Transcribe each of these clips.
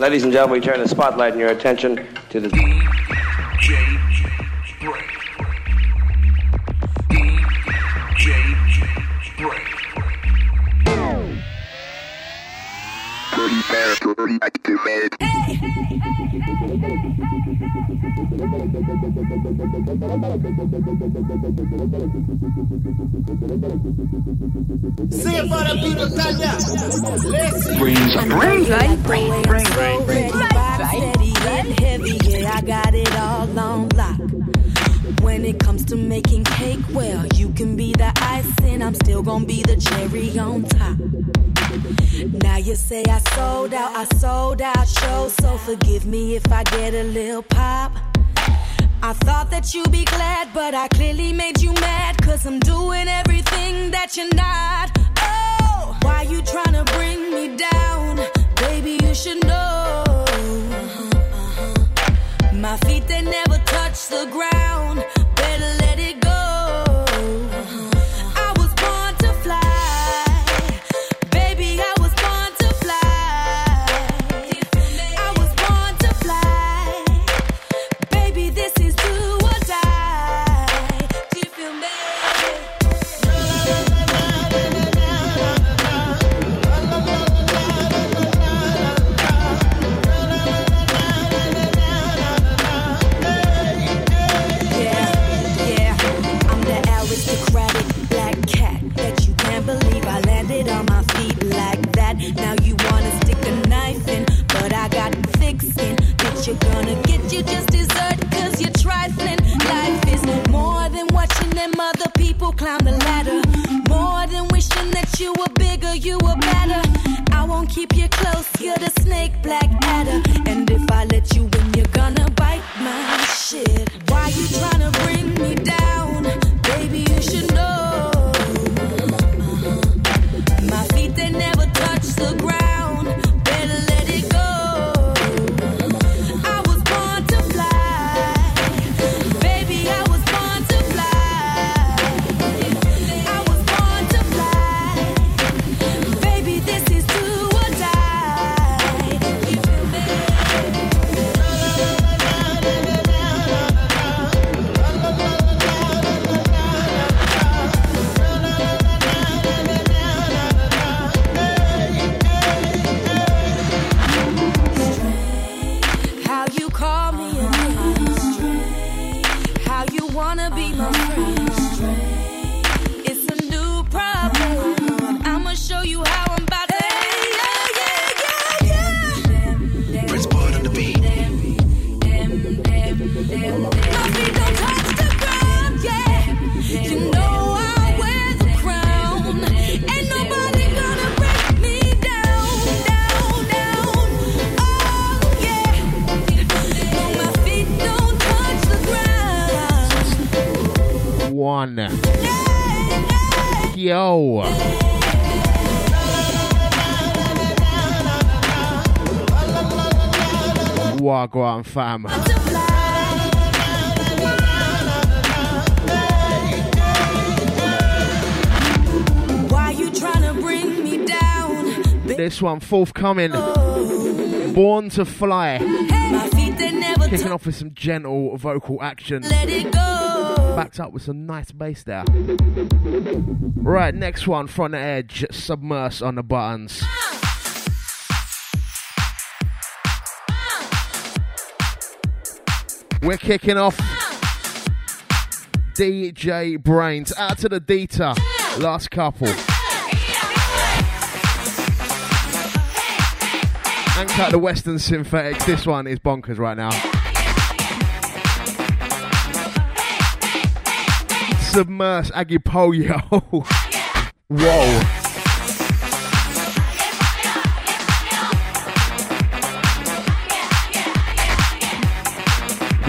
Ladies and gentlemen, we turn the spotlight and your attention to the Dirty fast, dirty activate. Sing it for the people, Tanya. Brains, brains, right? Brain, brain, brain, brain. Steady and heavy, yeah, I got it all on lock. When it comes to making cake, well, you can be the icing, I'm still gonna be the cherry on top. Now you say I sold out, I sold out, show, so forgive me if I get a little pop. I thought that you'd be glad, but I clearly made you mad. Cause I'm doing everything that you're not. Oh, why you trying to bring me down? Baby, you should know. My feet, they never touch the ground. You're gonna get you just dessert cause you're trifling. Life is more than watching them other people climb the ladder. More than wishing that you were bigger, you were better. I won't keep you close, you're the snake black adder. And if I let you in, you're gonna bite my shit. Wagwan fam. Why you tryna bring me down? This one forthcoming. Born to Fly. My feet they never Kicking off with some gentle vocal action. let it go. Backed up with some nice bass there. Right, next one, front edge, submerse on the buttons. Ah. We're kicking off DJ BrainZ. Out to the Dita. Last couple. And cut the Western Synthetics. This one is bonkers right now. Submerse Agepoyo. Whoa.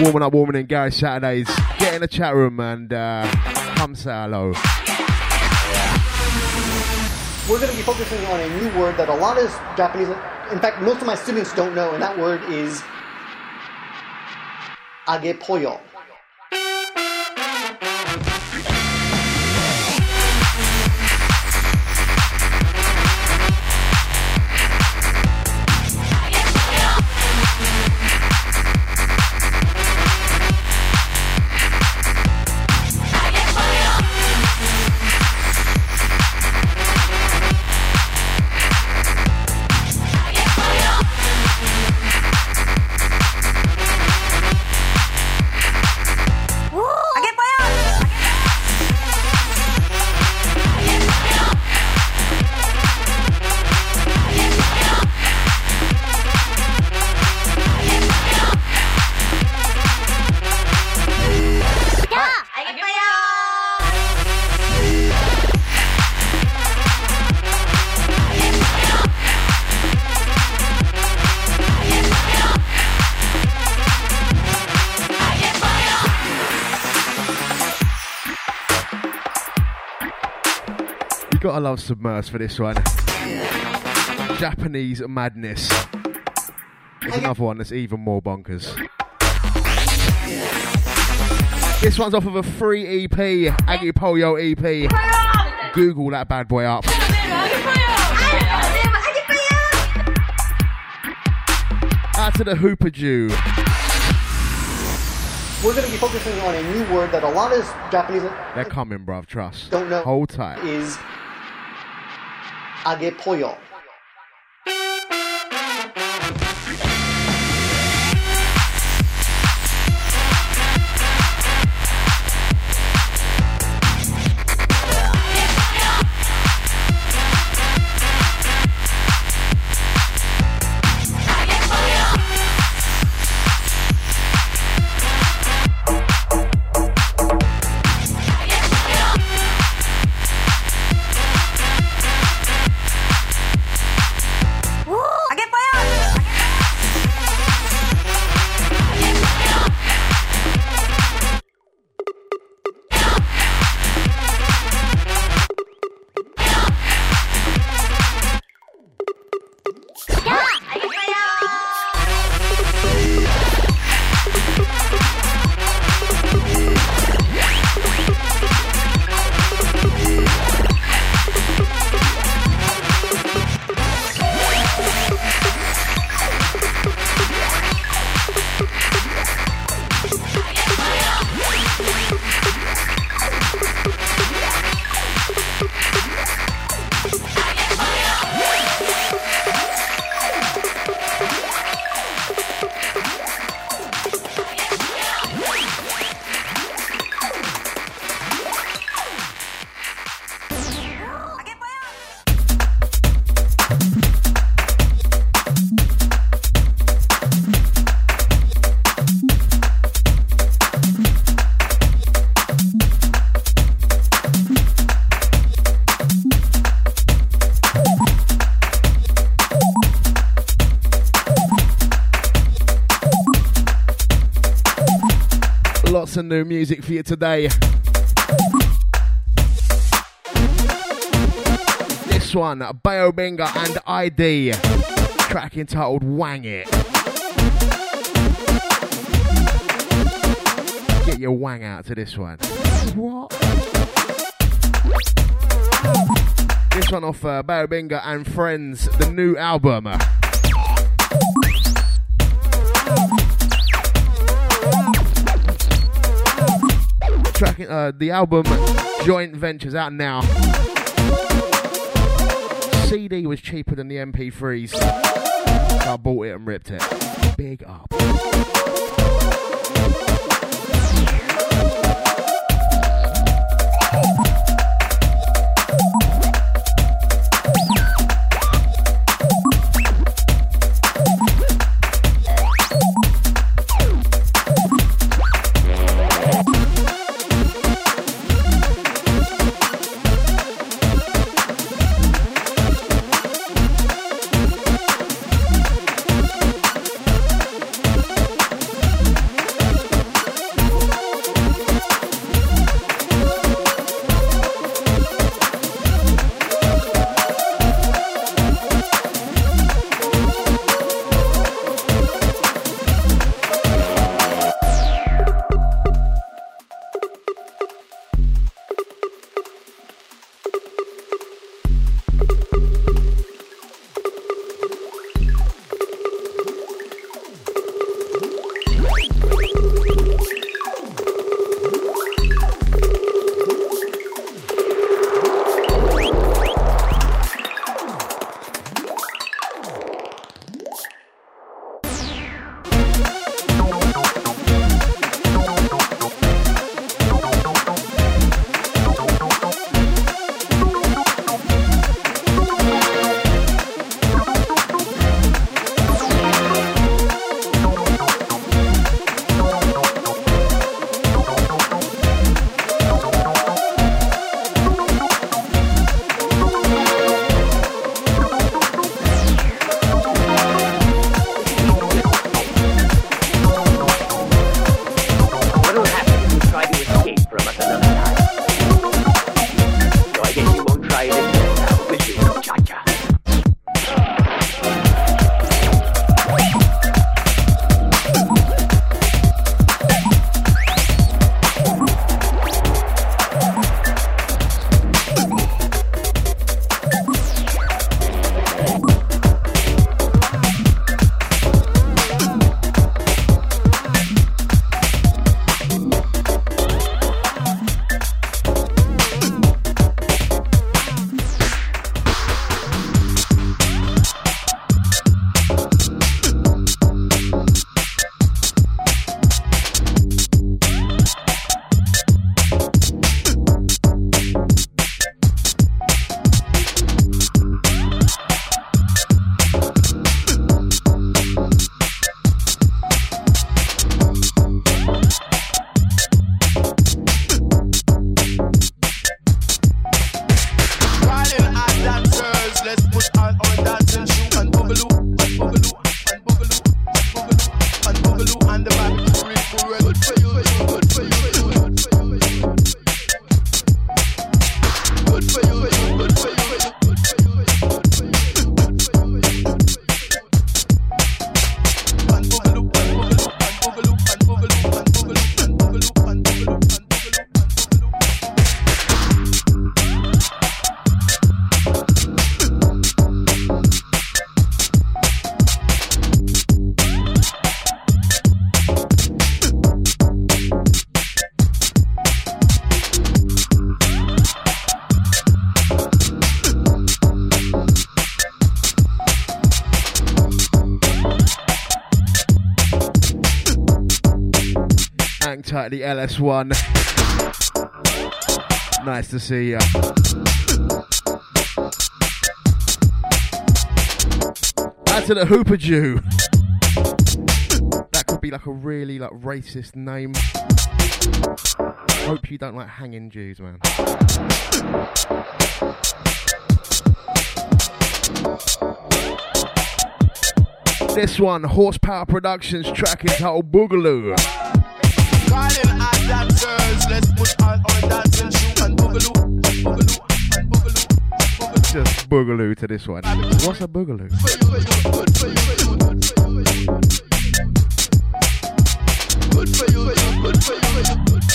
Warming up, warming in Gary Saturdays. Get in the chat room and uh, come say hello. We're going to be focusing on a new word that a lot of Japanese, in fact, most of my students don't know, and that word is agepoyo. Love Submerse for this one. Japanese Madness. There's another one that's even more bonkers. This one's off of a free EP, Agepoyo EP. Google that bad boy up. Out to the Hooper Jew. We're going to be focusing on a new word that a lot of Japanese They're coming, bruv, trust. don't know. Hold tight. Is agepoyo. Lots of new music for you today. This one, Biobinga and ID. Track entitled Wang It. Get your wang out to this one. What? This one off uh, Biobinga and Friends, the new album. uh, the album Joint Ventures out now. CD was cheaper than the MP3s. I bought it and ripped it. Big up. The LS1. Nice to see ya. Out to the Hooper Jew. That could be like a really like racist name. Hope you don't like hanging Jews, man. This one, Horsepower Productions track entitled Boogaloo. Boogaloo. To this one. What's a boogaloo? Good for you, good for you, good for you.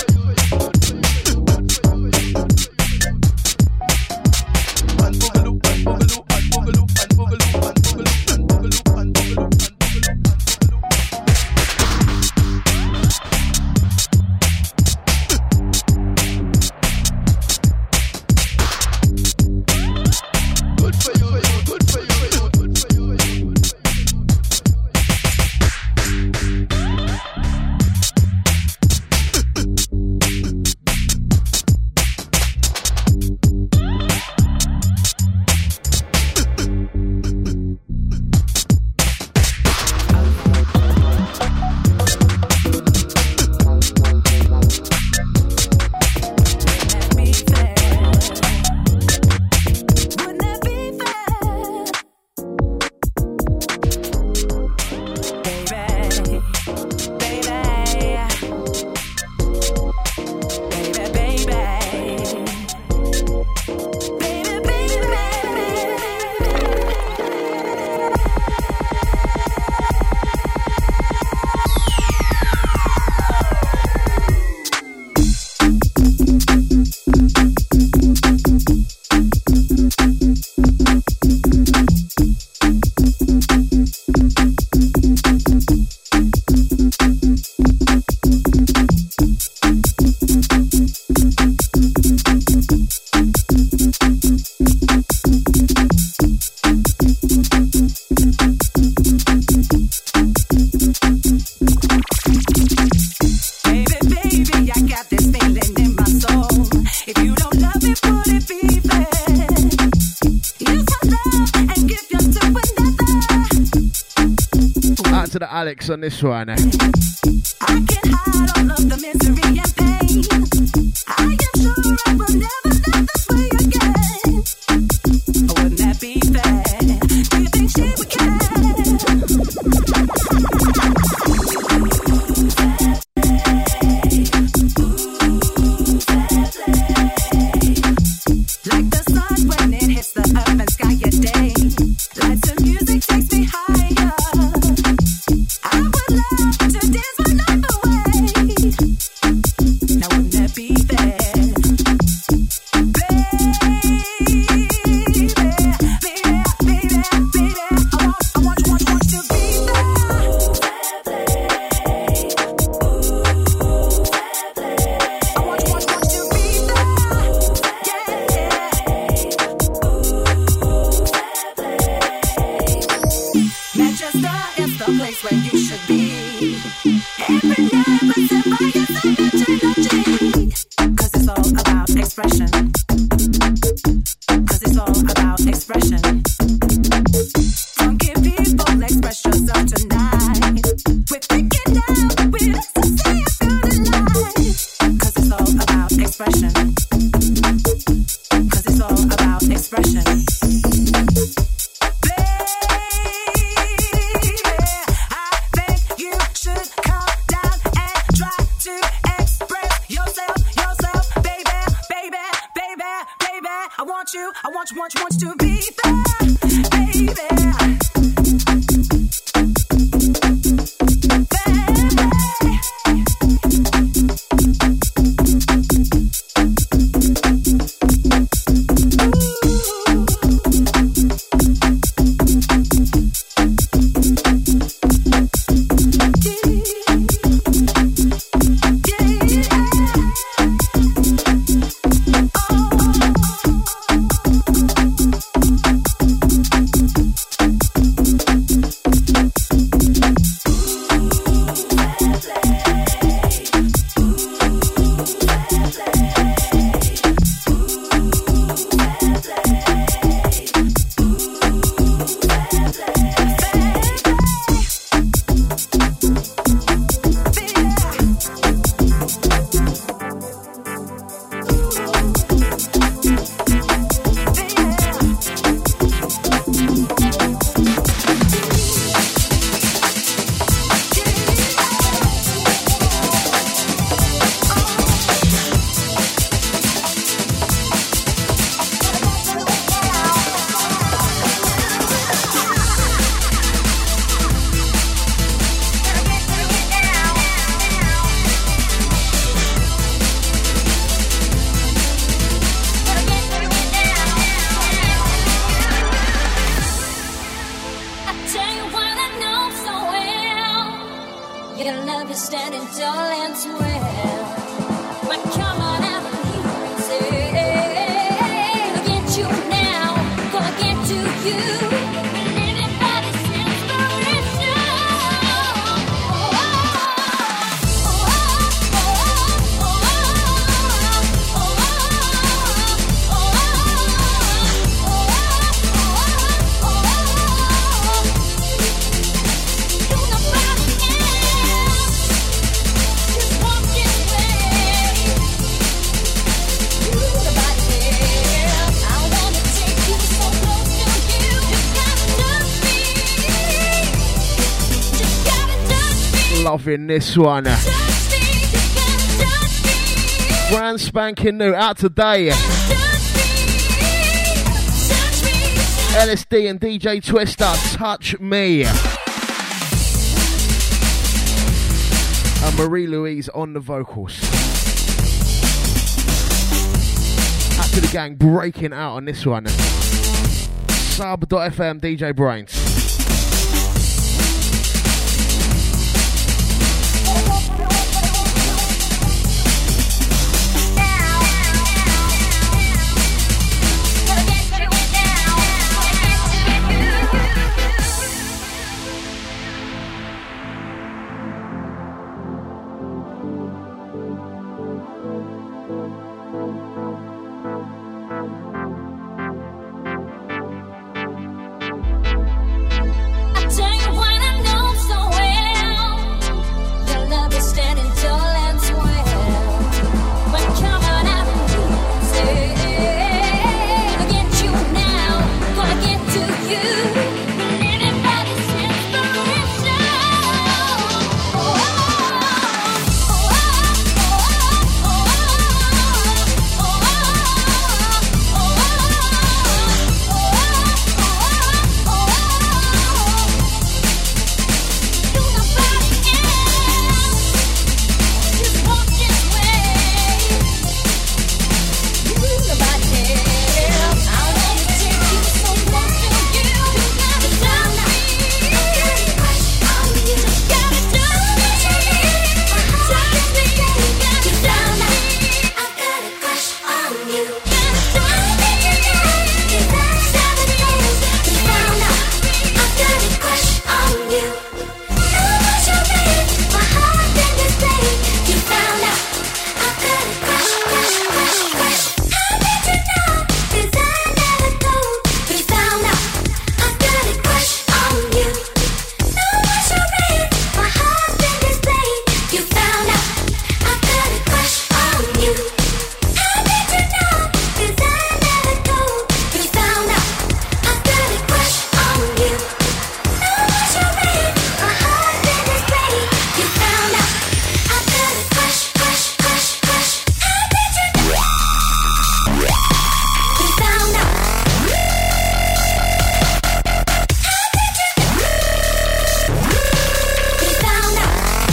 On this one. Loving this one. Brand spanking new, out today. LSD and DJ Twister, Touch Me. And Marie Louise on the vocals. Out to the gang breaking out on this one. Sub.fm DJ BrainZ.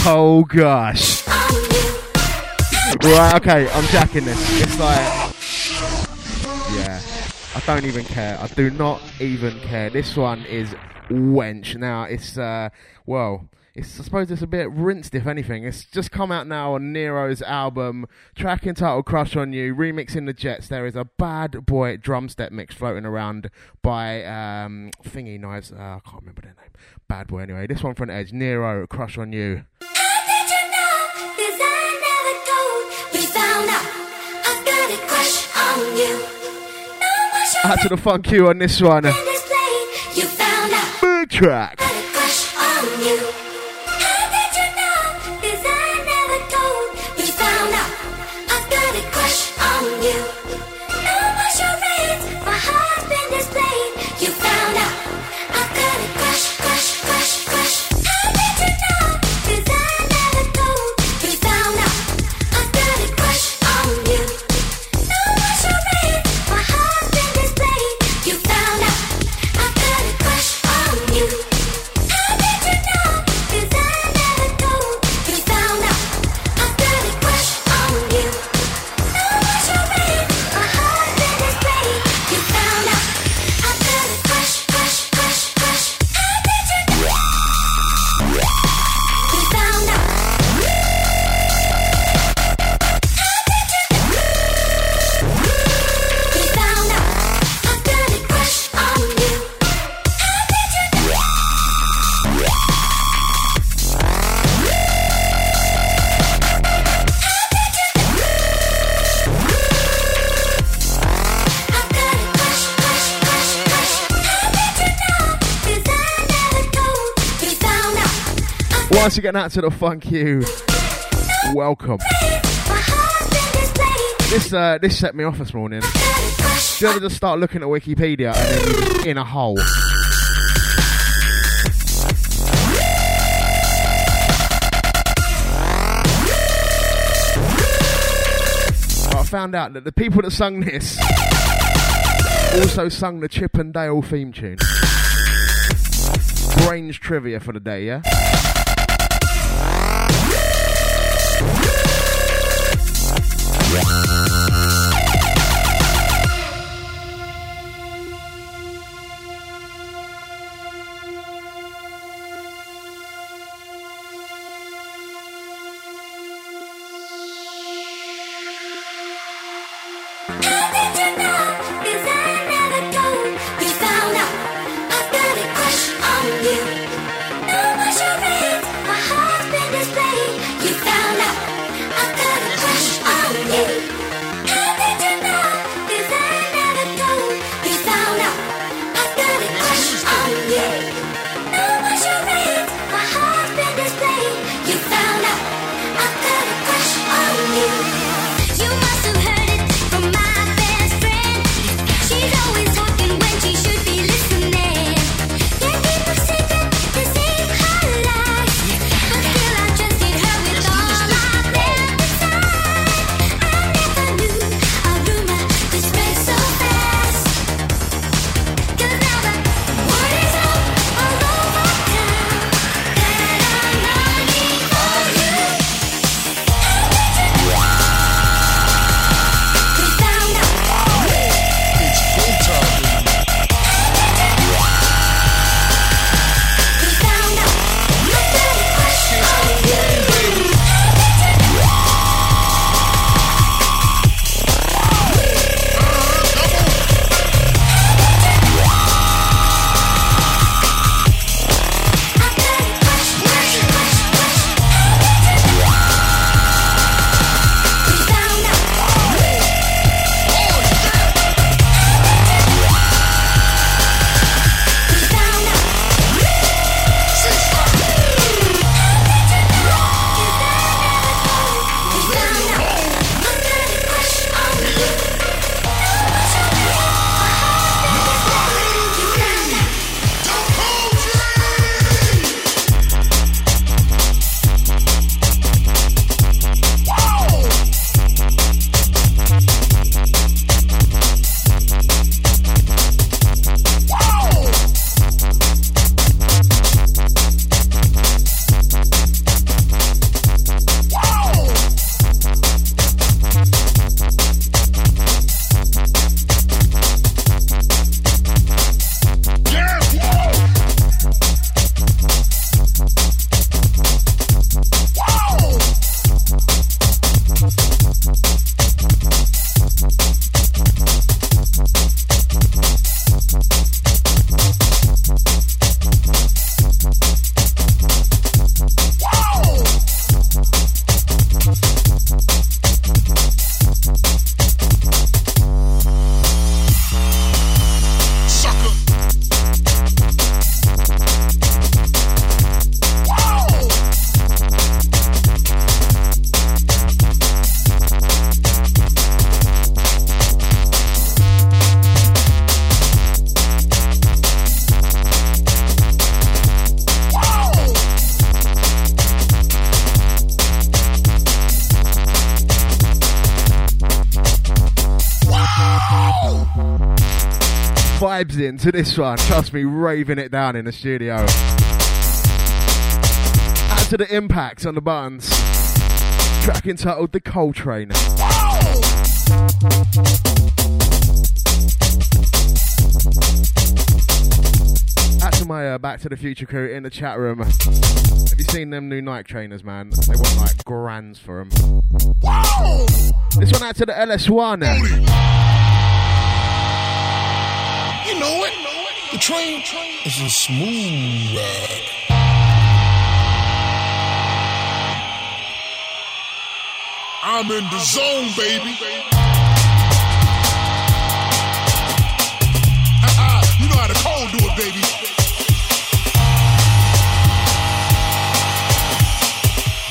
Oh gosh. Right, okay, I'm jacking this. It's like, yeah, I don't even care. I do not even care. This one is wench. Now it's uh, well, it's I suppose it's a bit rinsed if anything. It's just come out now on Nero's album, track entitled "Crush on You," remixing the Jets. There is a bad boy drum step mix floating around by um, Thingy Knives. Uh, I can't remember their name. Bad boy anyway. This one from Edge, Nero, "Crush on You." Out to the funk you on this one. Big track. Once again, out to the funk you. Welcome. This uh, this set me off this morning. Do you ever just start looking at Wikipedia and then in a hole? I found out that the people that sung this also sung the Chip and Dale theme tune. Brains trivia for the day, yeah? Into this one. Trust me, raving it down in the studio. Add to the impacts on the buttons. Track entitled The Coltrane. Out to my uh, Back to the Future crew in the chat room. Have you seen them new Nike trainers, man? They want like grands for them. This one out to the LS1. The train is a smooth ride. I'm in the zone, baby. you know how the cold do it, baby.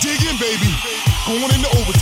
Dig in, baby. Going into overtime.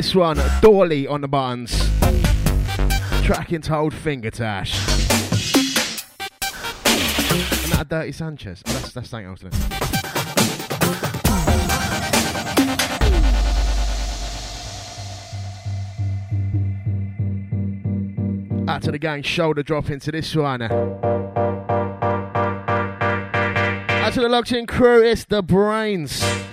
This one, Dolly on the buttons. Track entitled Finger Tash. And that Dirty Sanchez. Oh, that's, that's something else. Out to the gang, shoulder drop into this one. Out to the locked in crew, it's the BrainZ.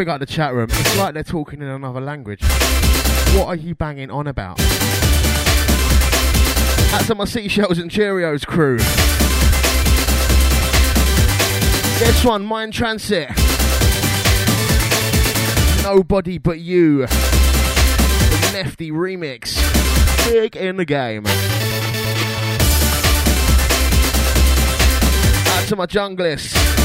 Big up the chat room. It's like they're talking in another language. What are you banging on about? That's on my seashells and Cheerios crew. This one, Mind Transit. Nobody but you. The Nefty remix. Big in the game. Out to my junglists.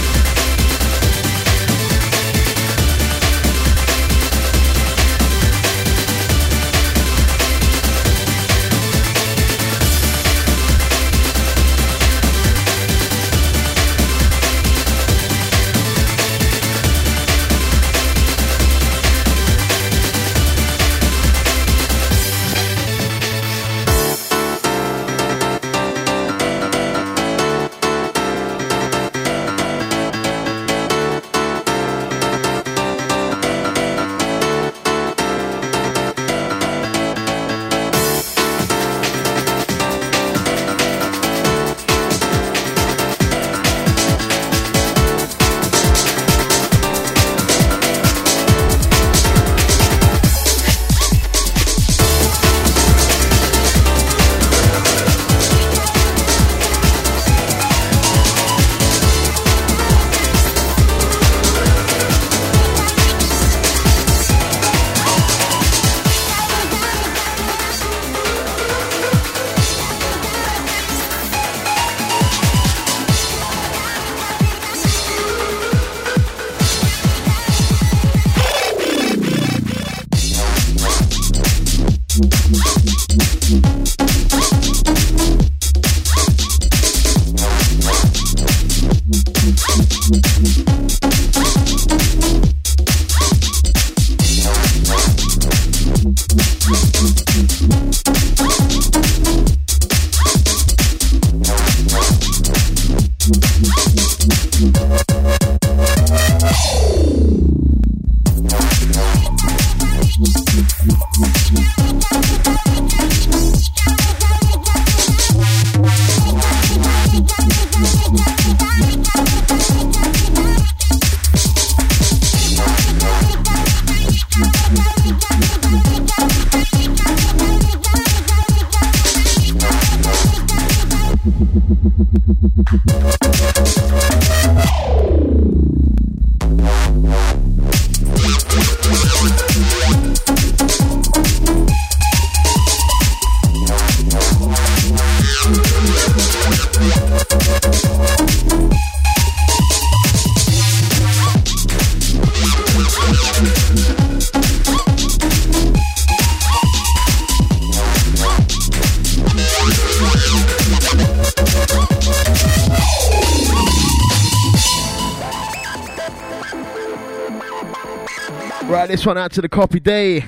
Out to the copy day.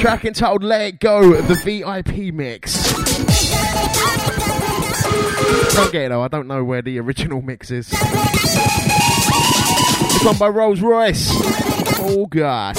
Track entitled Let It Go, the VIP mix. Don't get it though, I don't know where the original mix is. It's one by Rolls Royce. Oh god.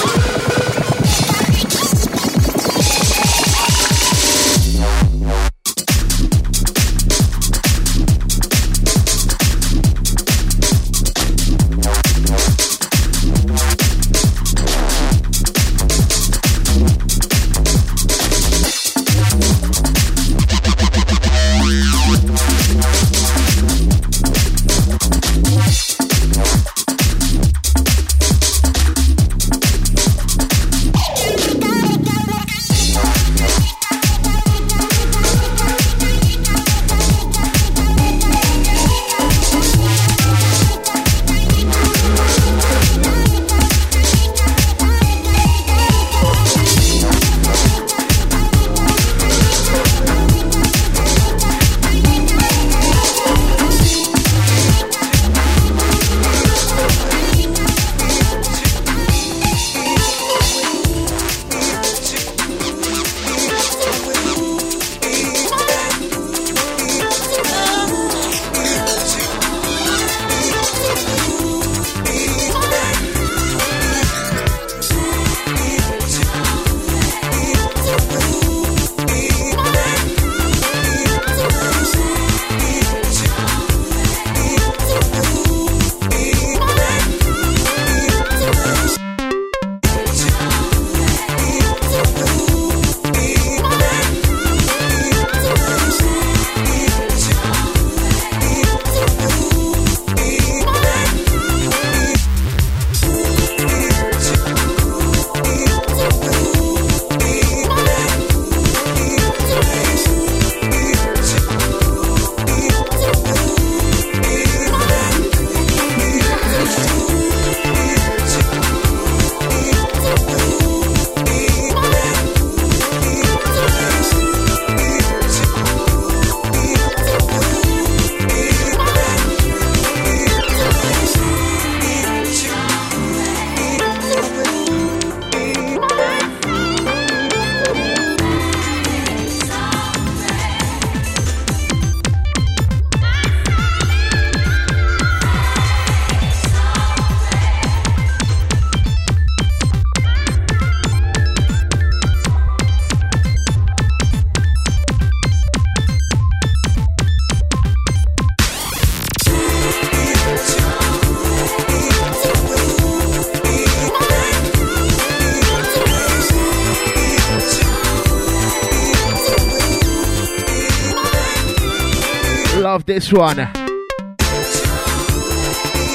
Love this one.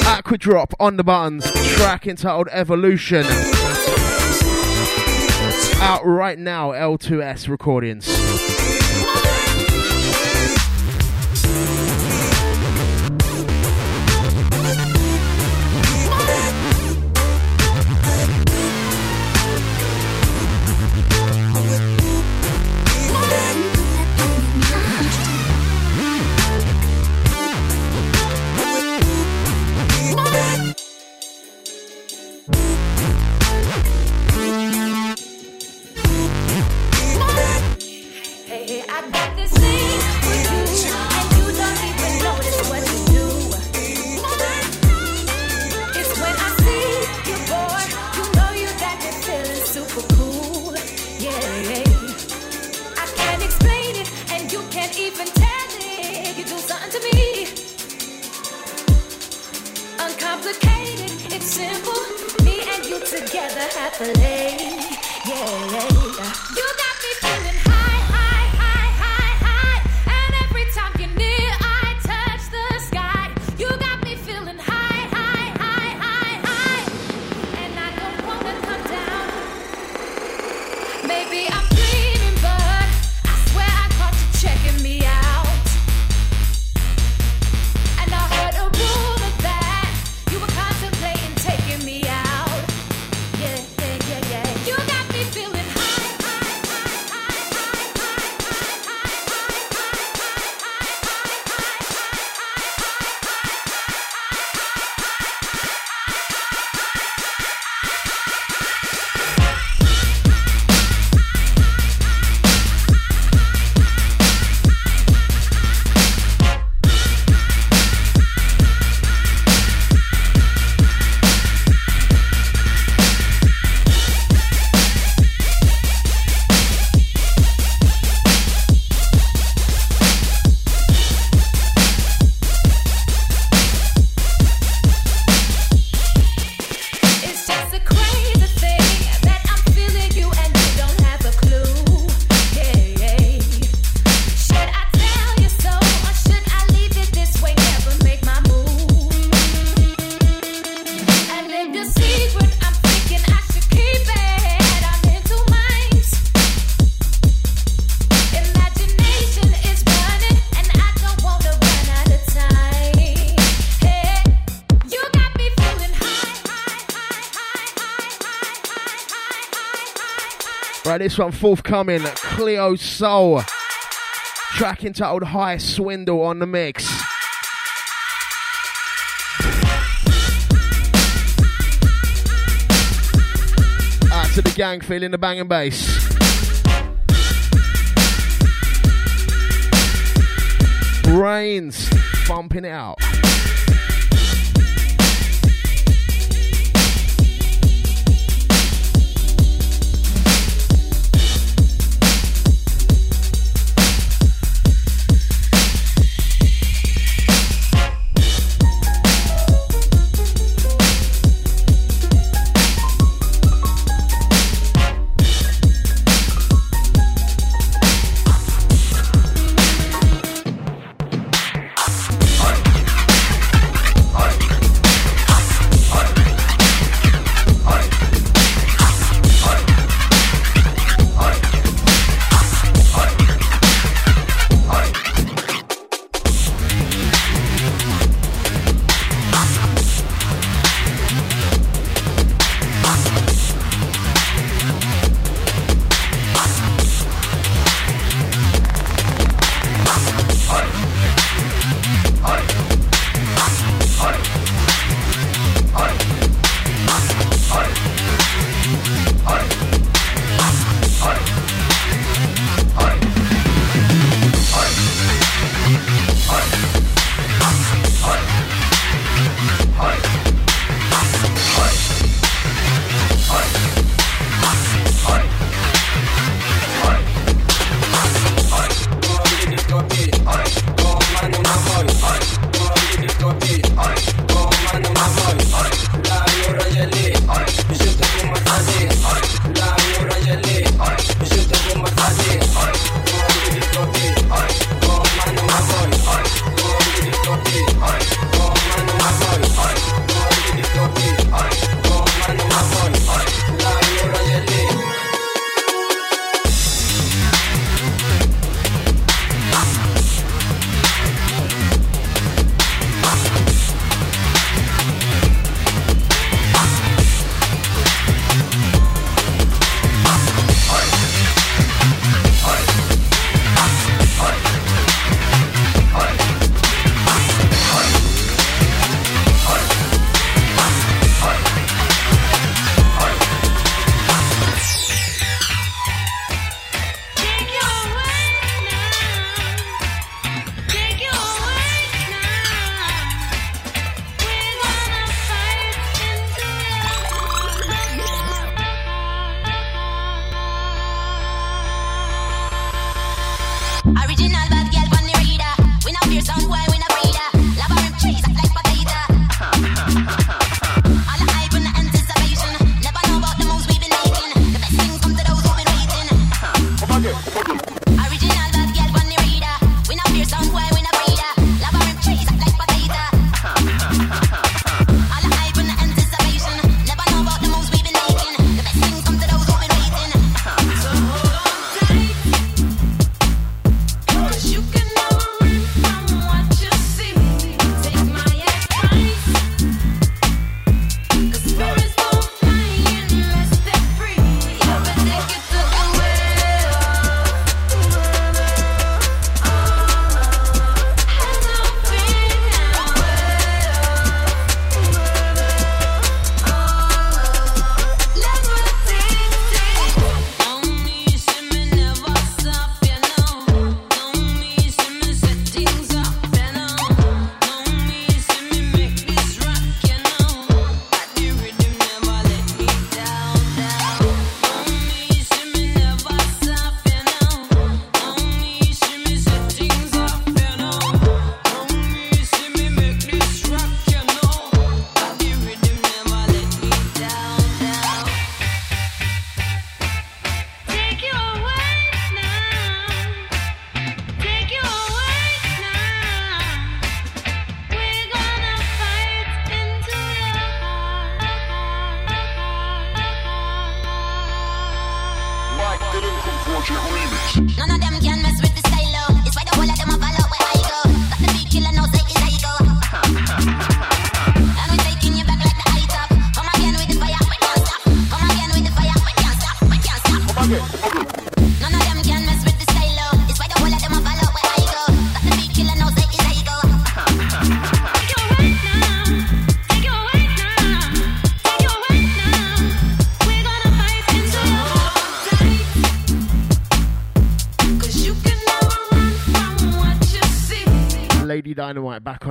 Aquadrop on the buttons, track entitled Evolution. Out right now, L2S recordings. One forthcoming Cleo Soul. Track entitled High Swindle on the mix. Out to the gang feeling the banging bass. BrainZ bumping it out.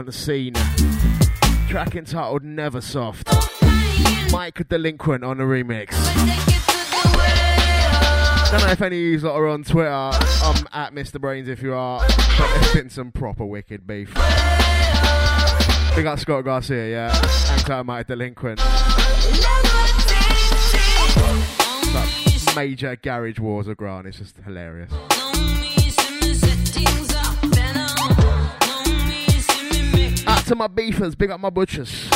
The scene. Track entitled Never Soft. Mike Delinquent on the remix. Don't know if any of you lot are on Twitter. I'm at Mr. BrainZ if you are. But there's been some proper wicked beef. We got Scott Garcia, yeah. And out Mike Delinquent. But major garage wars are Grant. It's just hilarious. To my beefers, big up my butchers.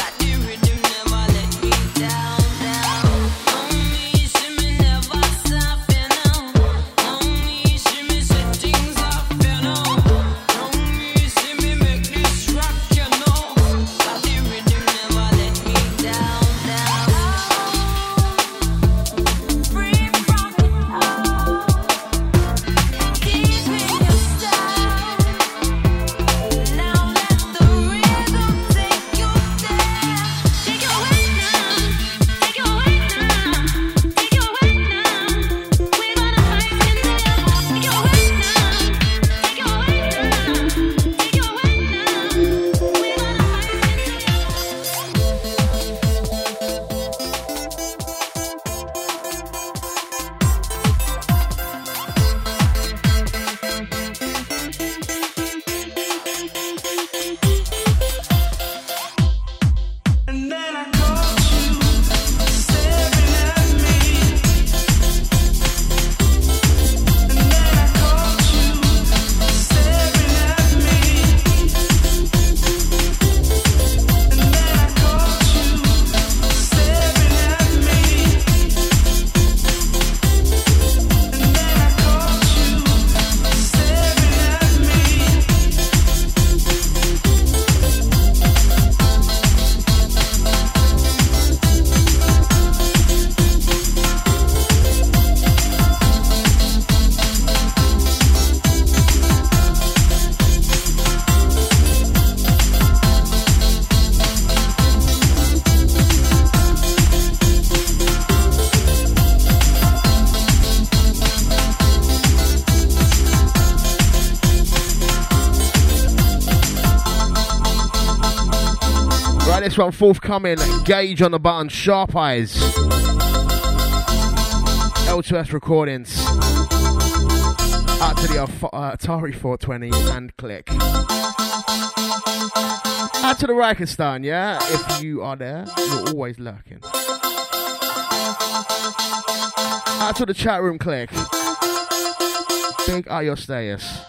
One forthcoming. Gage on the button. Sharp Eyes. L2S Recordings. Out to the uh, Atari 420 and click. Out to the Rakistan, yeah? If you are there, you're always lurking. Out to the chat room, click. Big are your stayers.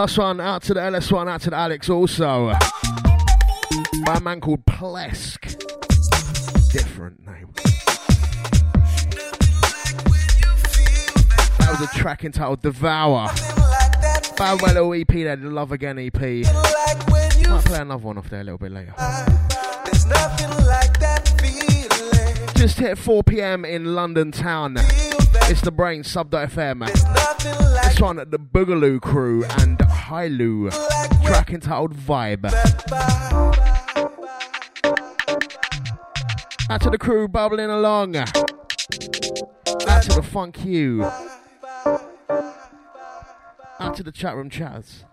Last one out to the LS1, out to the Alex also. By a man called Plesk. Different name. That was a track entitled Devour. Farewell EP the Love Again EP. Might play another one off there a little bit later. Just hit 4 pm in London town. It's the brain sub.fm. This one, the Boogaloo crew and Hailu. Track entitled Vibe. Out to the crew bubbling along. Out to the funk you. Out to the chat room chats.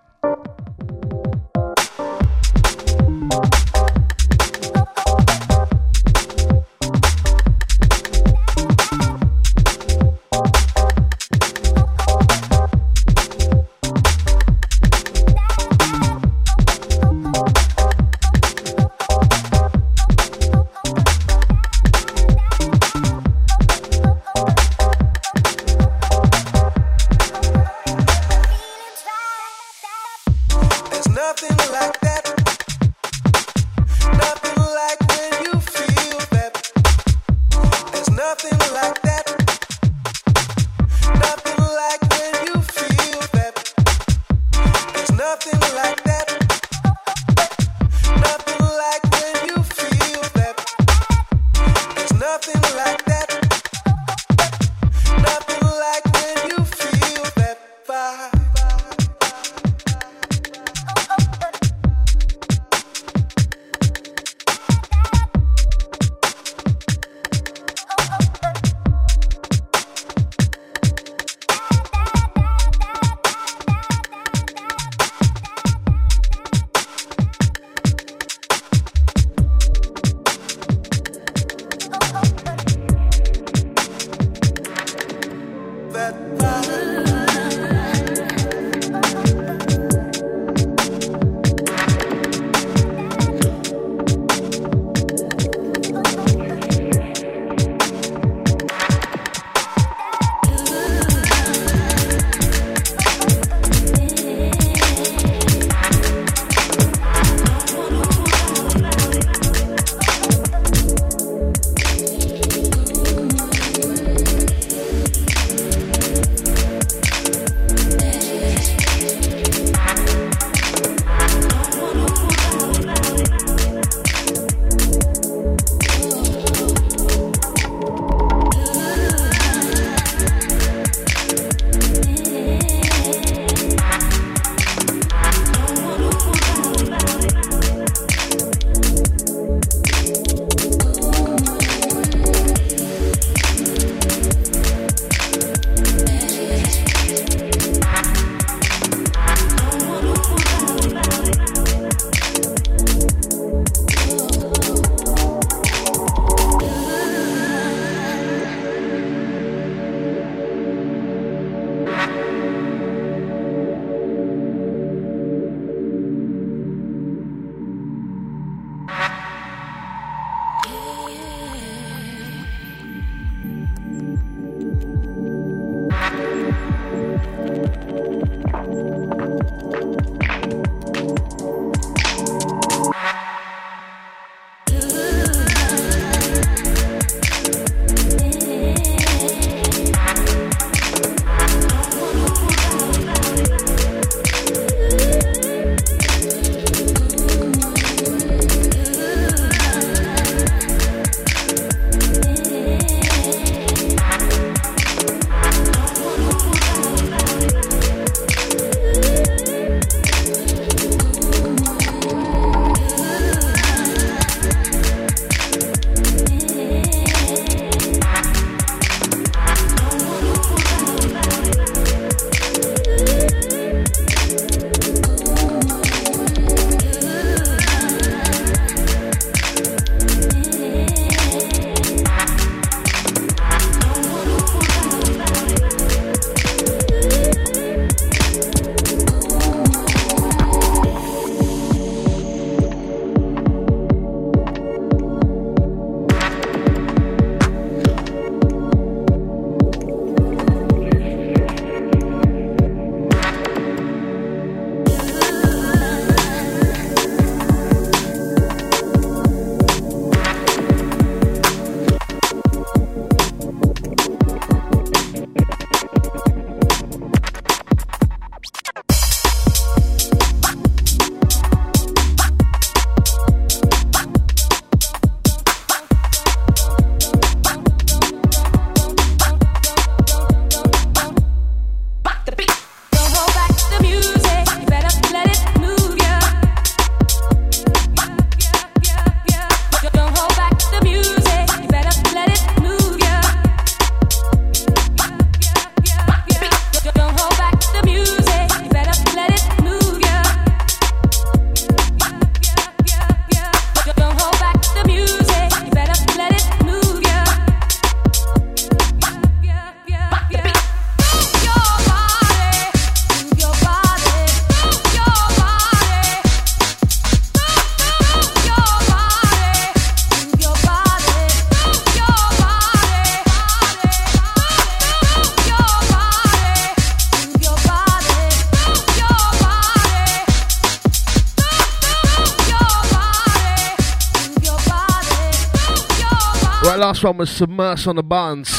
Last one was Submerse on the Buns.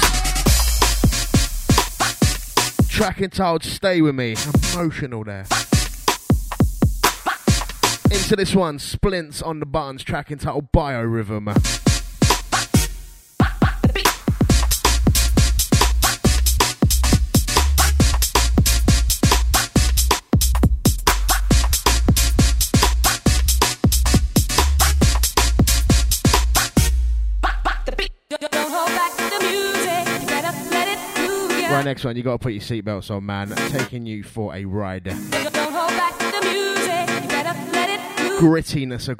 Track entitled Stay With Me. Emotional there. Into this one, Splints on the Buns, track entitled Biorhythm. Right, next one, you gotta put your seatbelts on, man. Taking you for a ride. Grittiness of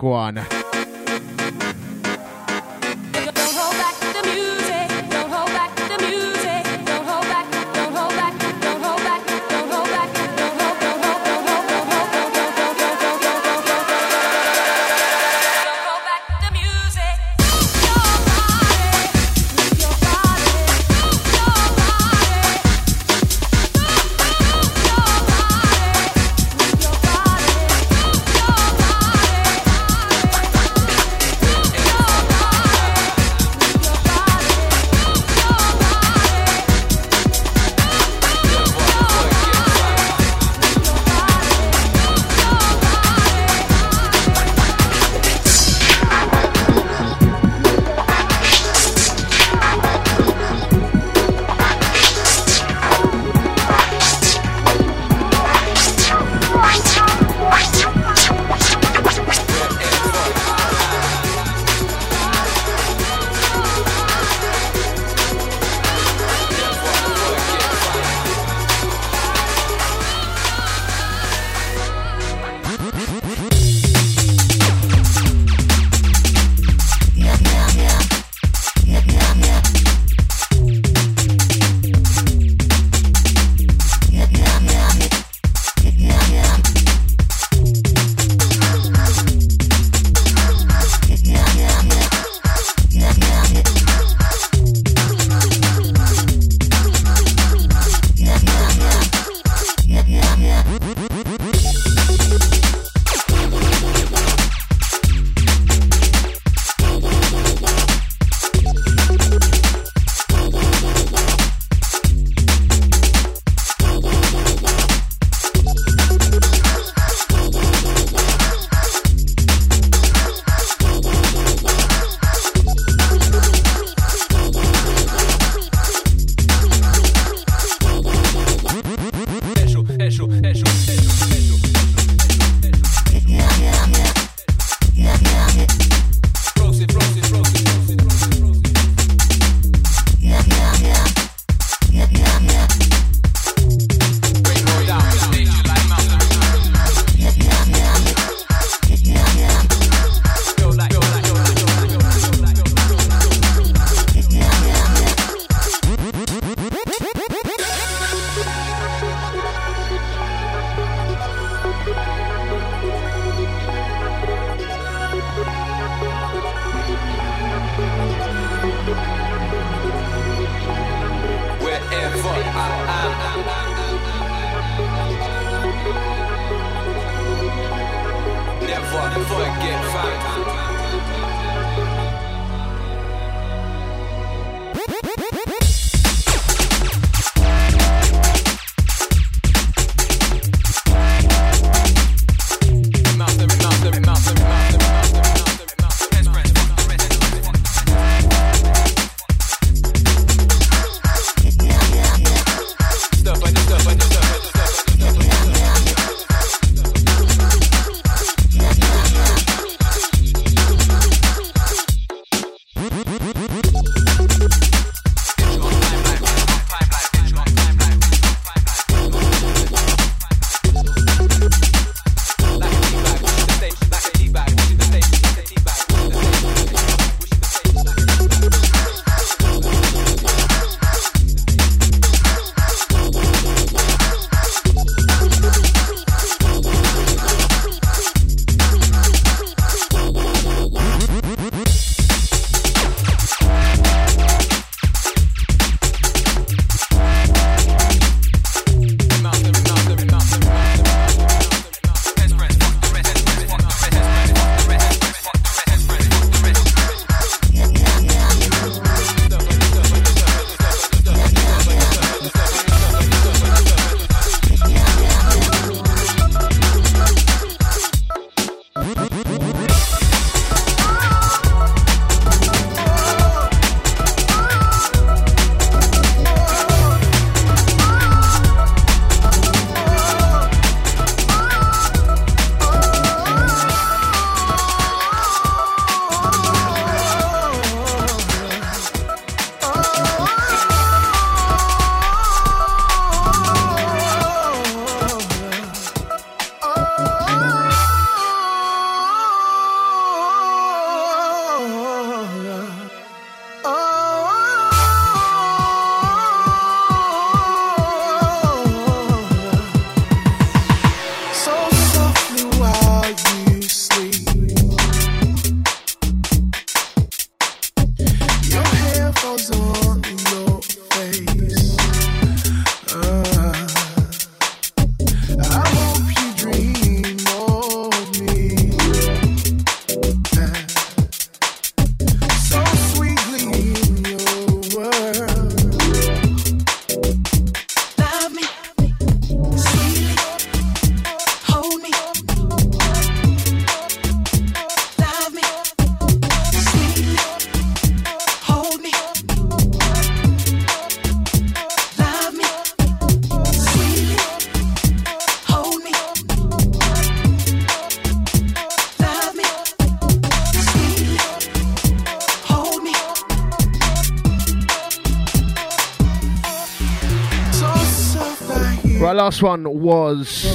last one was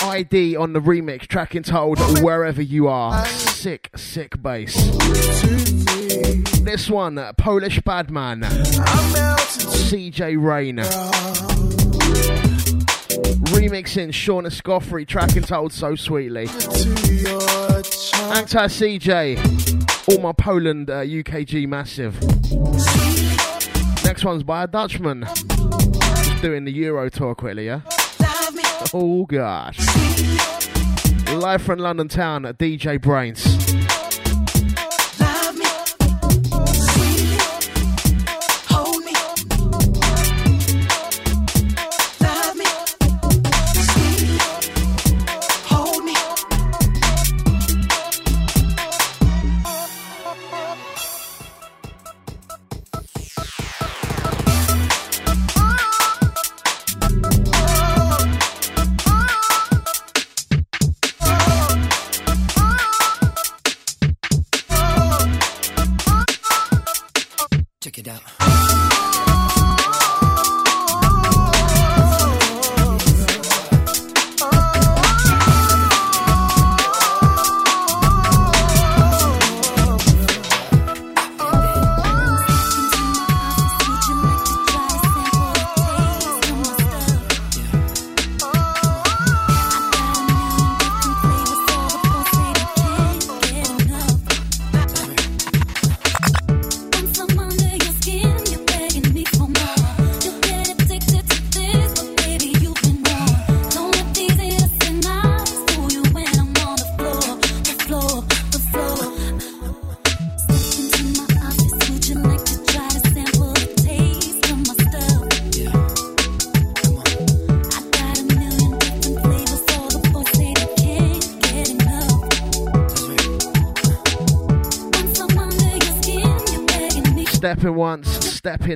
ID on the remix, track entitled Wherever You Are. Sick, sick bass. This one, Polish Badman, CJ Rain. Remixing Shauna Scoffrey, track entitled So Sweetly. Actor CJ, all my Poland uh, UKG massive. Next one's by a Dutchman. Doing the Euro tour quickly, yeah? Oh gosh. Live from London town at DJ BrainZ.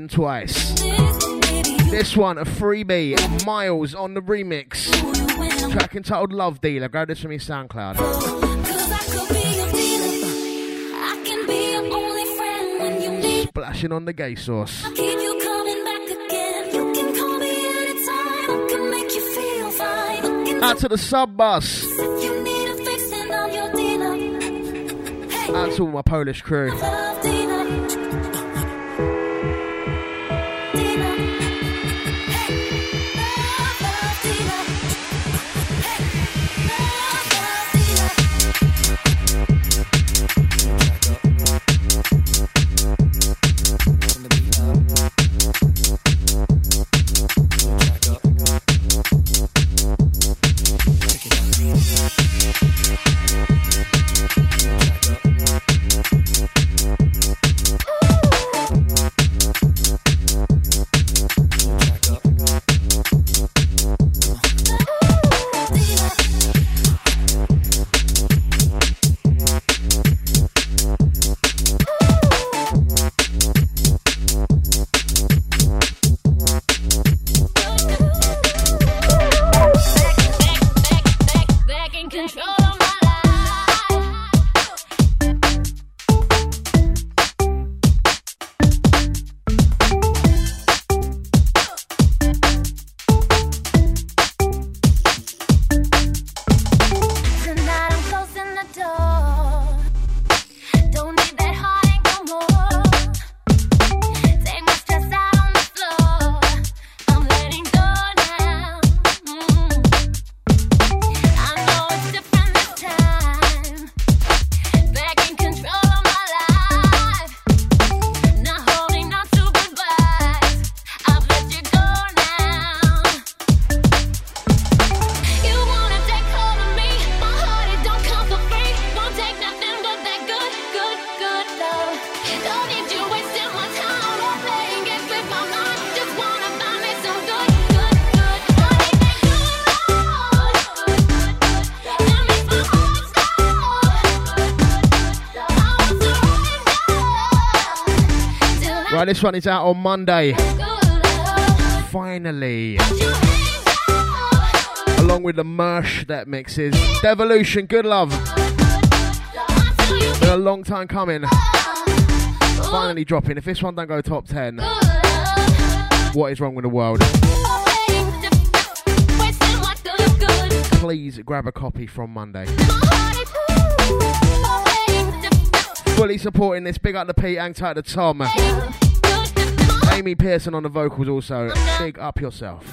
Twice. This one, a freebie, Miles on the remix. Track entitled Love Dealer. Grab this from your SoundCloud. Splashing on the gay sauce. Out to the sub bus. Out to all my Polish crew. This one is out on Monday. Finally. Along with the Mersh that mixes. Devolution, good love. Been a long time coming. Finally dropping. If this one don't go top 10, What is wrong with the world? Please grab a copy from Monday. Fully supporting this. Big up the Pete, hang tight to Tom. Amy Pearson on the vocals also. Big up yourself.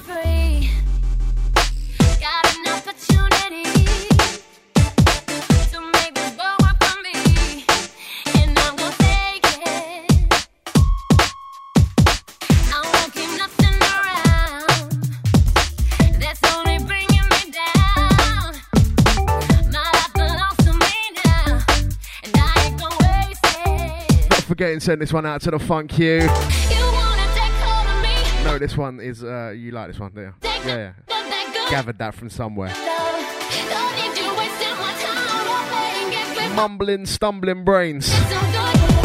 Not forgetting send this one out to the funk you. No, this one is uh, you like this one, do you? Yeah, yeah. Gathered that from somewhere. Mumbling, stumbling BrainZ.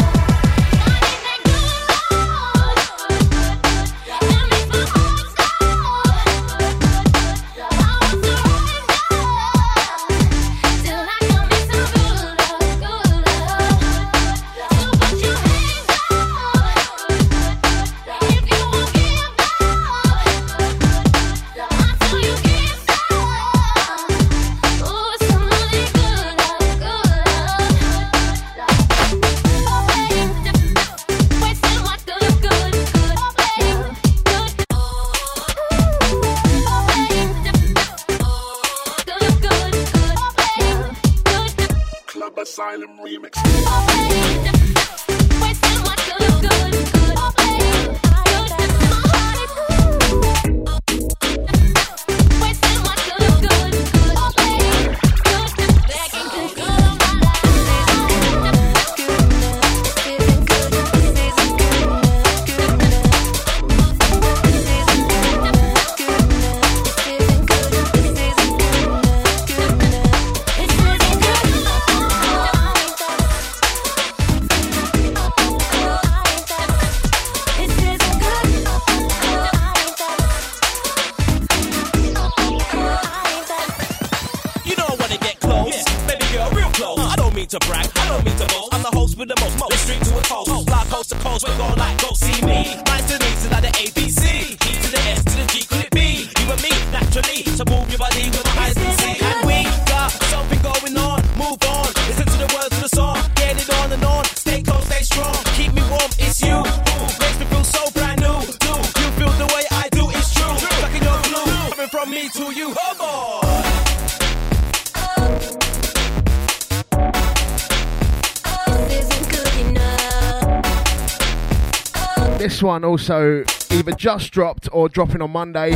One also either just dropped or dropping on Monday.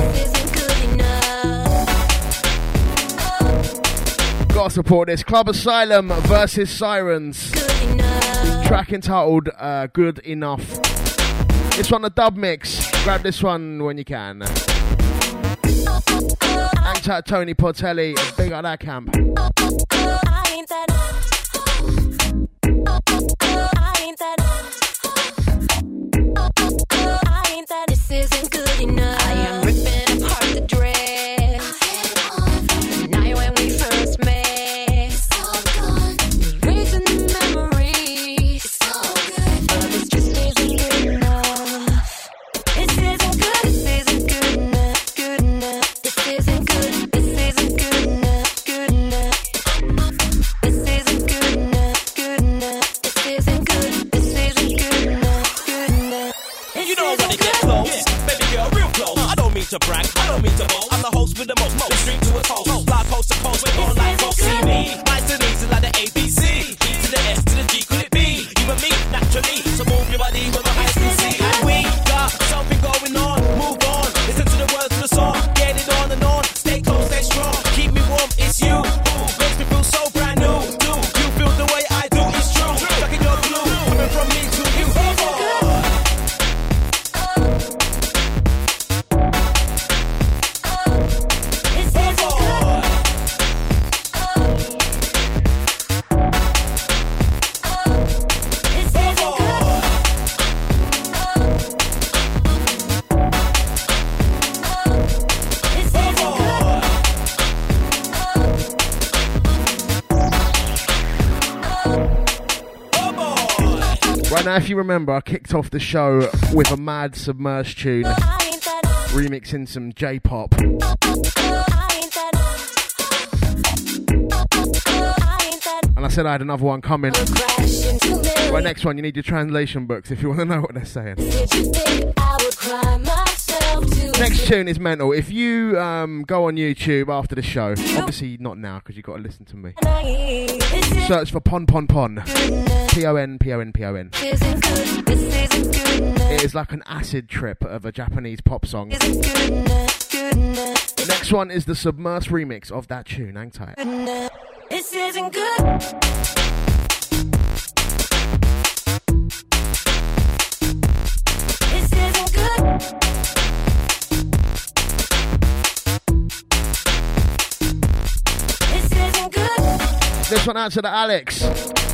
Gotta support this. Club Asylum versus Sirens. Track entitled uh, Good Enough. This one, the dub mix. Grab this one when you can. Hang Tony Portelli. Big up that camp. If you remember, I kicked off the show with a mad Submerse tune. remixing some J-pop. And I said I had another one coming. Right, next one, you need your translation books if you want to know what they're saying. Next tune is mental. If you um, go on YouTube after the show, obviously not now because you've got to listen to me. Search for Pon Pon Pon. P O N P O N P O N. It is like an acid trip of a Japanese pop song. The next one is the Submerse remix of that tune. Hang tight. This isn't good. This isn't good. This one out to the Alex.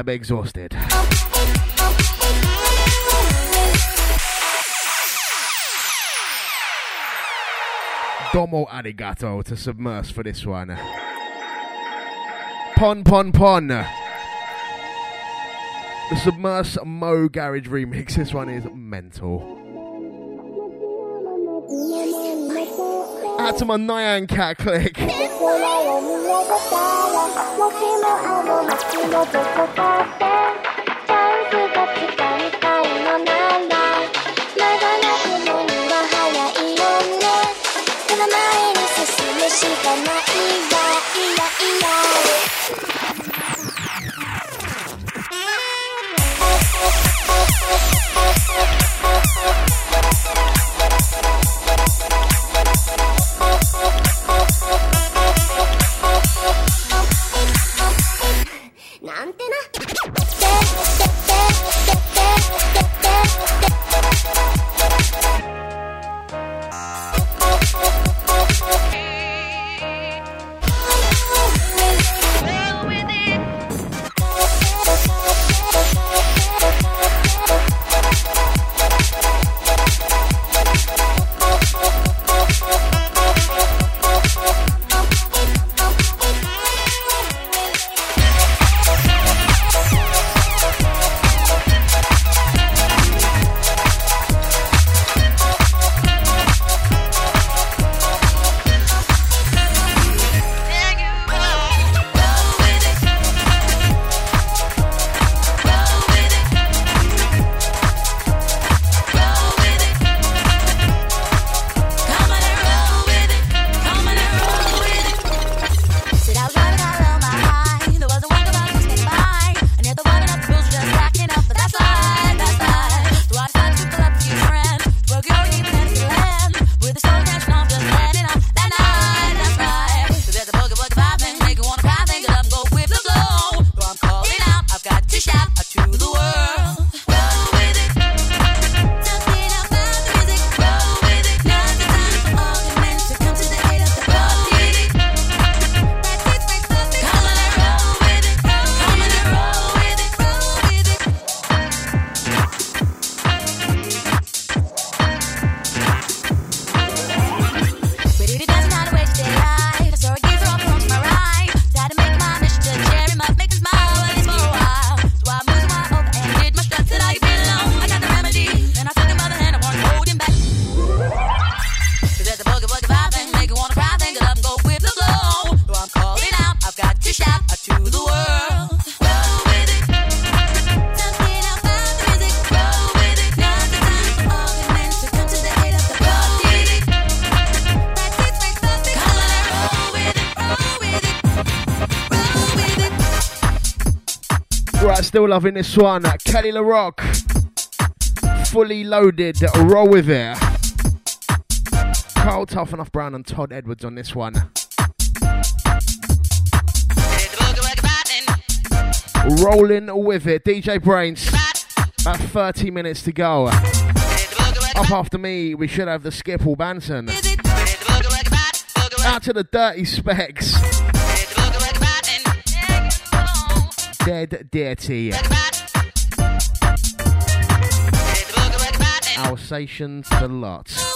Vocab exhausted. Domo arigato to submerse for this one. Pon pon pon. The Submerse Mo Garage remix. This one is mental. out to my Nyan Cat clique. Loving this one. Kele Le Roc. Fully loaded. Roll with it. Karl Tuff Enuff Brown and Todd Edwards on this one. Rolling with it. DJ BrainZ. About 30 minutes to go. Up after me, we should have the Skipple Banton. Out to the Dirty Specs. Dead Dirty. Alsatians the lot.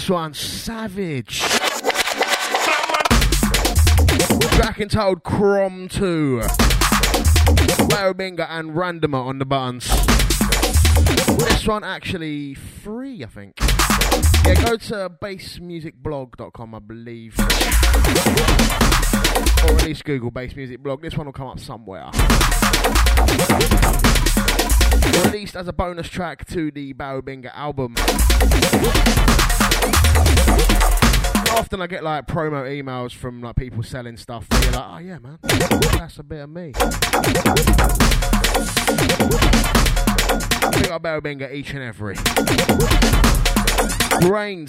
This one, Savage. Track entitled Crom 2. Barabinga and Randomer on the buttons. This one actually free, I think. Yeah, go to bassmusicblog.com, I believe. Or at least Google Bass Music Blog. This one will come up somewhere. Released as a bonus track to the Barabinga album. Often I get like promo emails from like people selling stuff. And you're like, oh yeah, man, that's a bit of me. I think I Barabinga each and every. Brain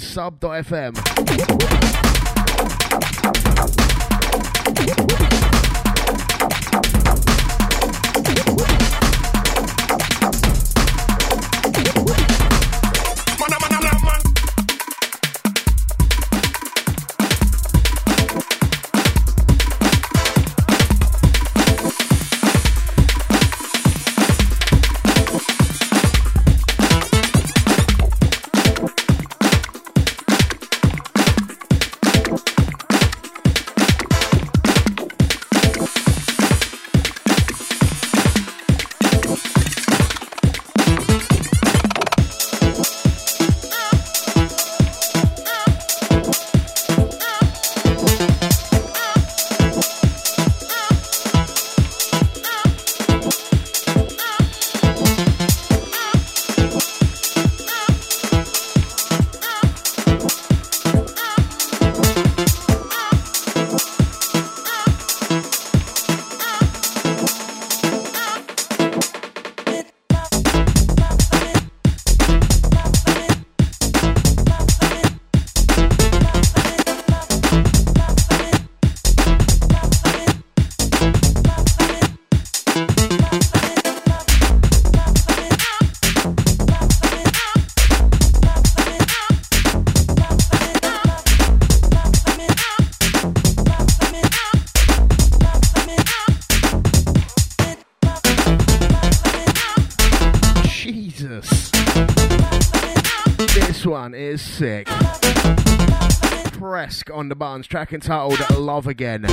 Track entitled Love Again.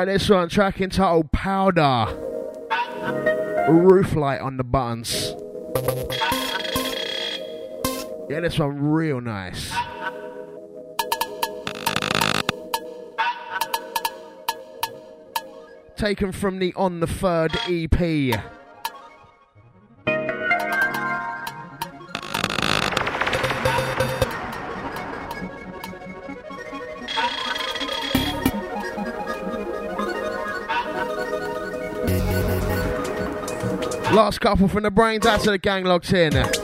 Right, this one, track entitled Powder. Roof light on the buttons. Yeah, this one real nice. Taken from the On the Third EP. Last couple from the BrainZ out to the gang locked in.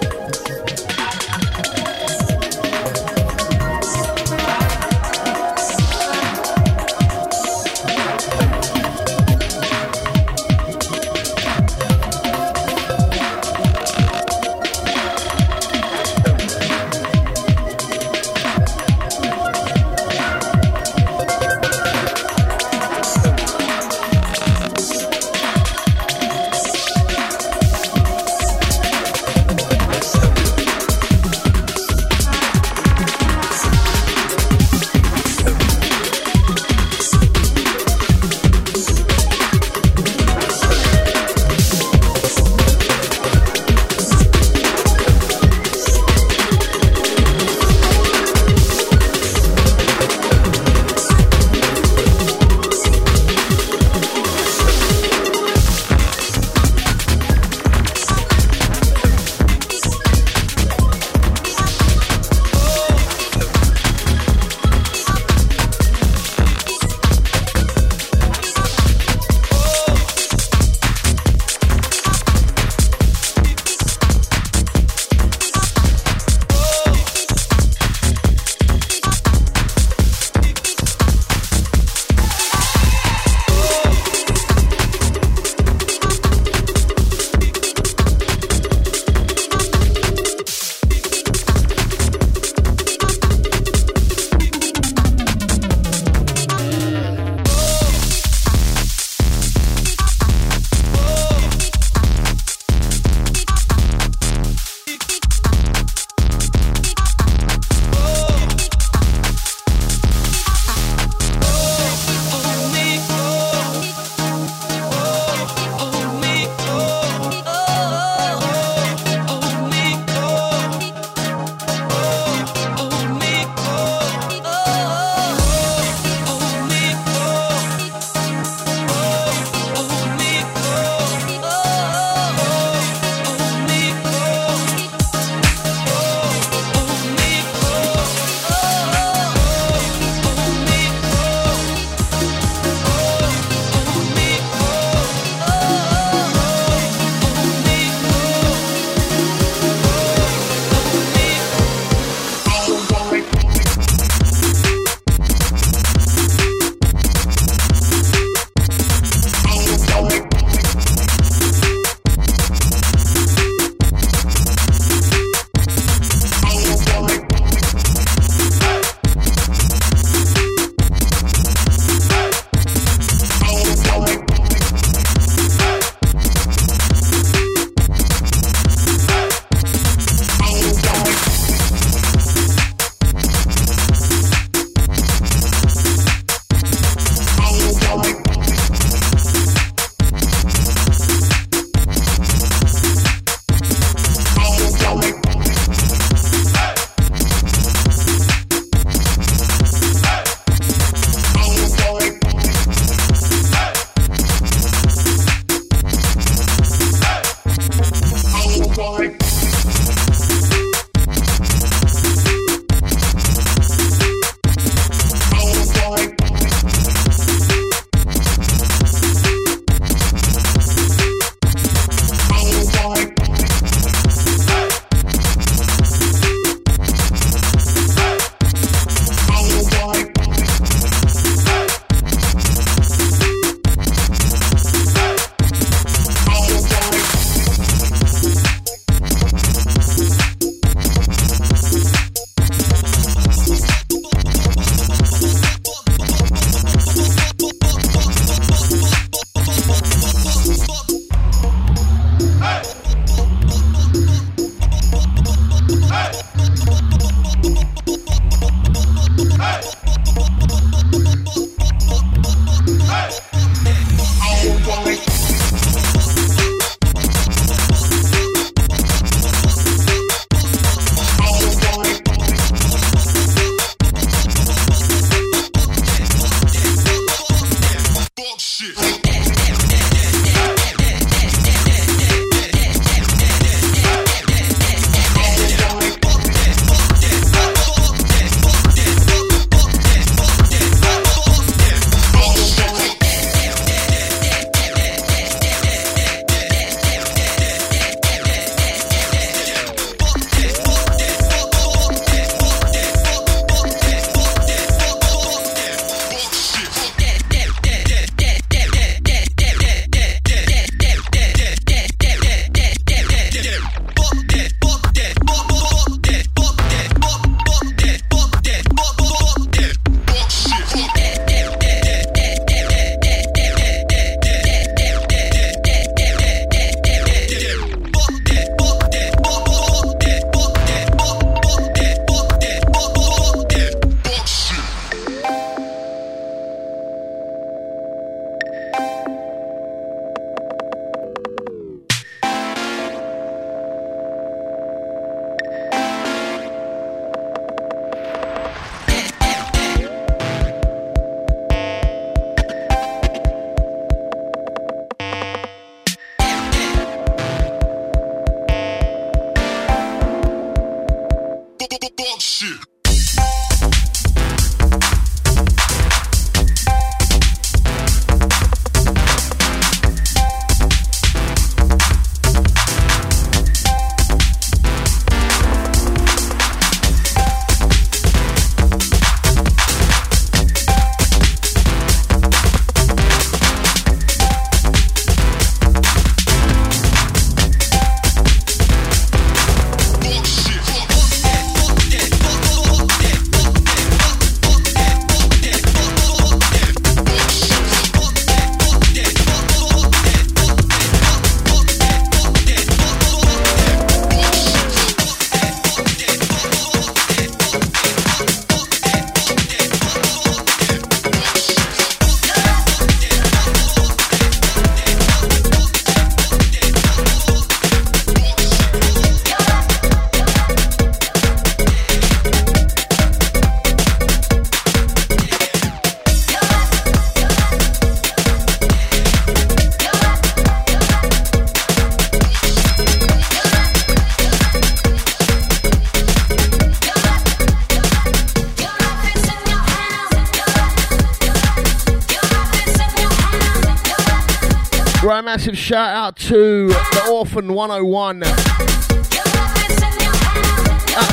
Massive shout out to the Orphan 101. Out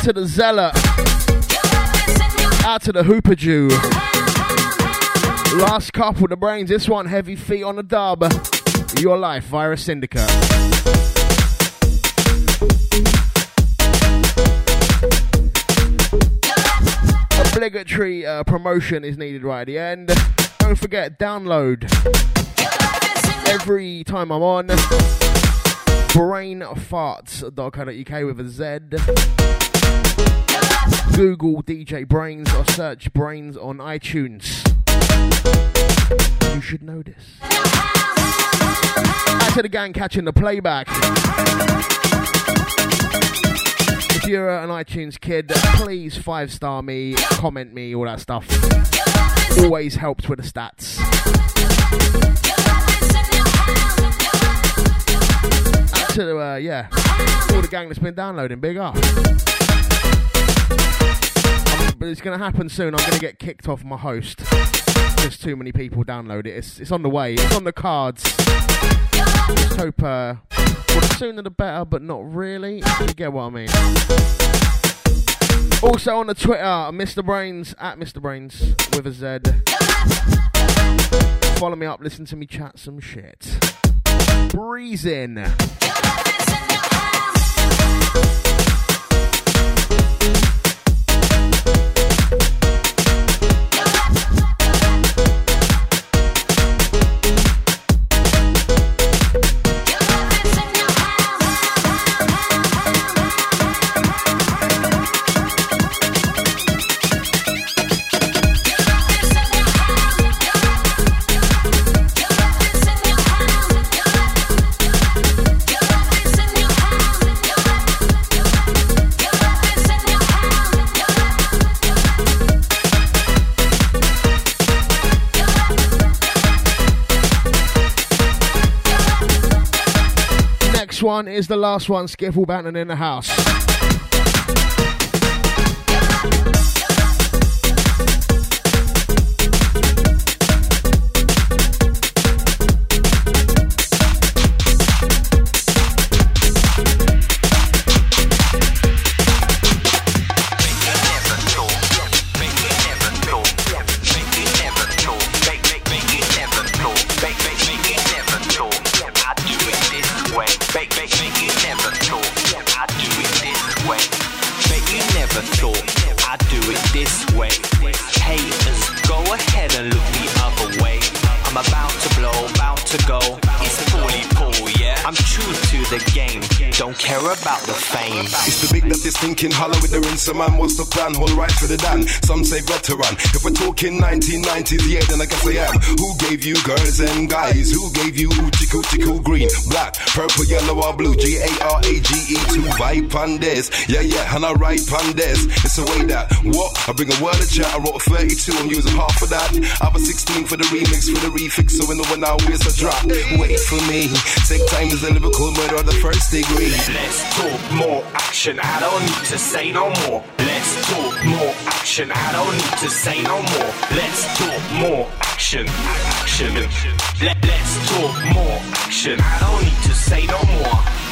to the Zealot. Out to the Hooper Jew. Last couple, the BrainZ. This one, heavy feet on the dub. Your life, Virus Syndicate. Obligatory uh, promotion is needed right at the end. Don't forget, download every time I'm on. Brainfarts.co.uk with a Z. Google DJ BrainZ or search BrainZ on iTunes. You should know this. Out to the gang catching the playback. If you're an iTunes kid, please five star me, comment me, all that stuff. Always helps with the stats. To, uh, yeah, all the gang that's been downloading, big up. But it's going to happen soon. I'm going to get kicked off my host. There's too many people download it. It's, it's on the way. It's on the cards. Just hope, uh, well, the sooner the better, but not really. You get what I mean. Also on the Twitter, Mr. BrainZ, at Mr. BrainZ, with a Z. Follow me up, listen to me chat some shit. Breeze Breezing. One is the last one. Skiffle Banton in the house. About the fame. It's the big that is thinking hollow with the rinse. A man wants to plan whole right for the Dan. Some say veteran. If we're talking 1990s, yeah, then I guess I am. Who gave you girls and guys? Who gave you Uchi Coochie Cool Green, Black, Purple, Yellow or Blue? G A R A G E to vibe this. Yeah, yeah, and I write this. It's a way that what? I bring a word of chat. I wrote 32, I'm using half of that. I have a 16 for the remix, for the refix. So in the one hour, it's a drop. Wait for me. Take time is a lyrical murder of the first degree. Let's talk more action. I don't need to say no more. Let's talk more action. I don't need to say no more. Let's talk more action. Action. Let, let's talk more action. I don't need to say no more.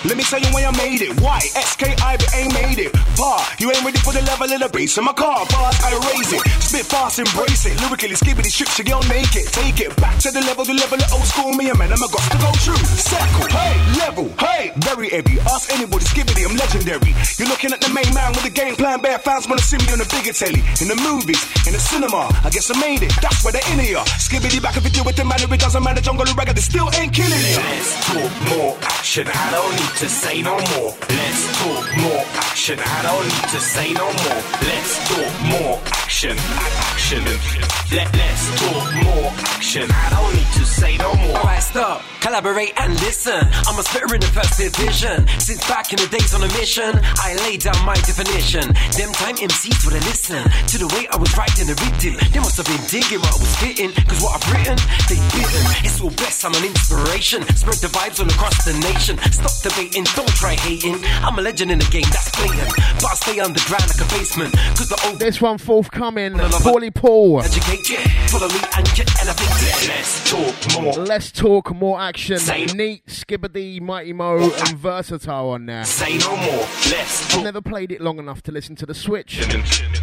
Let me tell you why I made it. Why? SKI ain't made it. Bar, you ain't ready for the level of the bass in my car. Bars, I raise it. Spit fast, embrace it. Lyrically, skippity strips, you girl make it. Take it back to the level, the level of old school me, and man, I'm a got to go through. Circle, hey, level, hey, very heavy. Ask anybody, skibbity, I'm legendary. You're looking at the main man with the game plan. Bare fans wanna see me on the bigger telly. In the movies, in the cinema, I guess I made it. That's where the inner ya. Skibbity back if you do with the man, it doesn't matter. Jungle reggae, they still ain't killing ya. Let's talk more action. I don't need to say no more. Let's talk more action. I don't need to say no more. Let's talk more action. Action. Let, let's talk more action. I don't need to say no more. Alright, stop, collaborate and listen. I'm a spitter in the first division. Since back in the days on a mission, I laid down my definition. Them time MCs would have listened to the way I was writing the rhythm. They must have been digging what I was spitting, cause what I've written, they bitten. It's all blessed, I'm an inspiration. Spread the vibes all across the nation. Stop debating, don't try hating. I'm a legend in the game, that's blatant. But I stay underground like a basement, cause the old This one forthcoming, Paulie Paul. educate you. Follow me and get elevated. Let's talk more. Let's talk more action. Say- Neat, Skibadee, Mighty Mo, and Versatile on there. Say no more. Let's I've talk never played it long enough to listen to the switch.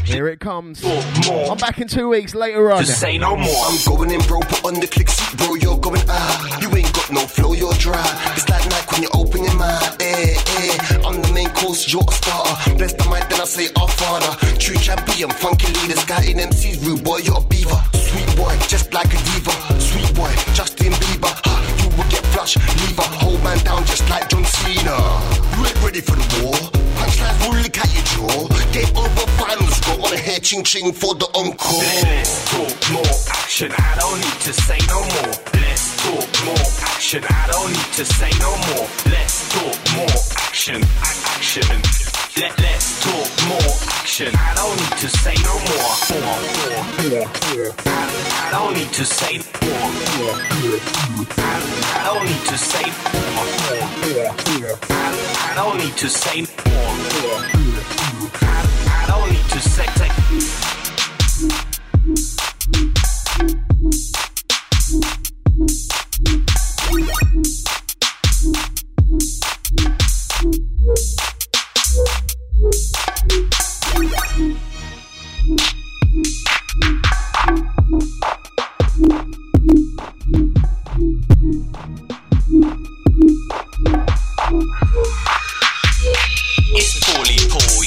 Here it comes. more. I'm back in two weeks later on. Just say no more. I'm going in, bro. Put on the click seat, bro. You're going ah. You ain't got no flow, you're dry. It's like Nike when you open your mouth. Eh, eh. I'm the main course, you're a starter. Bless the mic, then I say our father. True champion, funky leader. Sky in MC's rude boy, you're a beaver. Sweet boy, just like a diva. Sweet boy, Justin Bieber. Ha, you will get flushed, leave a whole man down just like John Cena. You ain't ready for the war. Punchlines will look at your jaw. Game over finals, go on ahead, ching ching for the encore. Talk more action. I don't need to say no more. Talk more action. I don't need to say no more. Let's talk more action. Action. Let, let's talk more action. I don't need to say no more. More, more. I, I don't need to say more. I, I don't need to say more. I, I don't need to say more. I, I don't need to say It's Paulie Paul.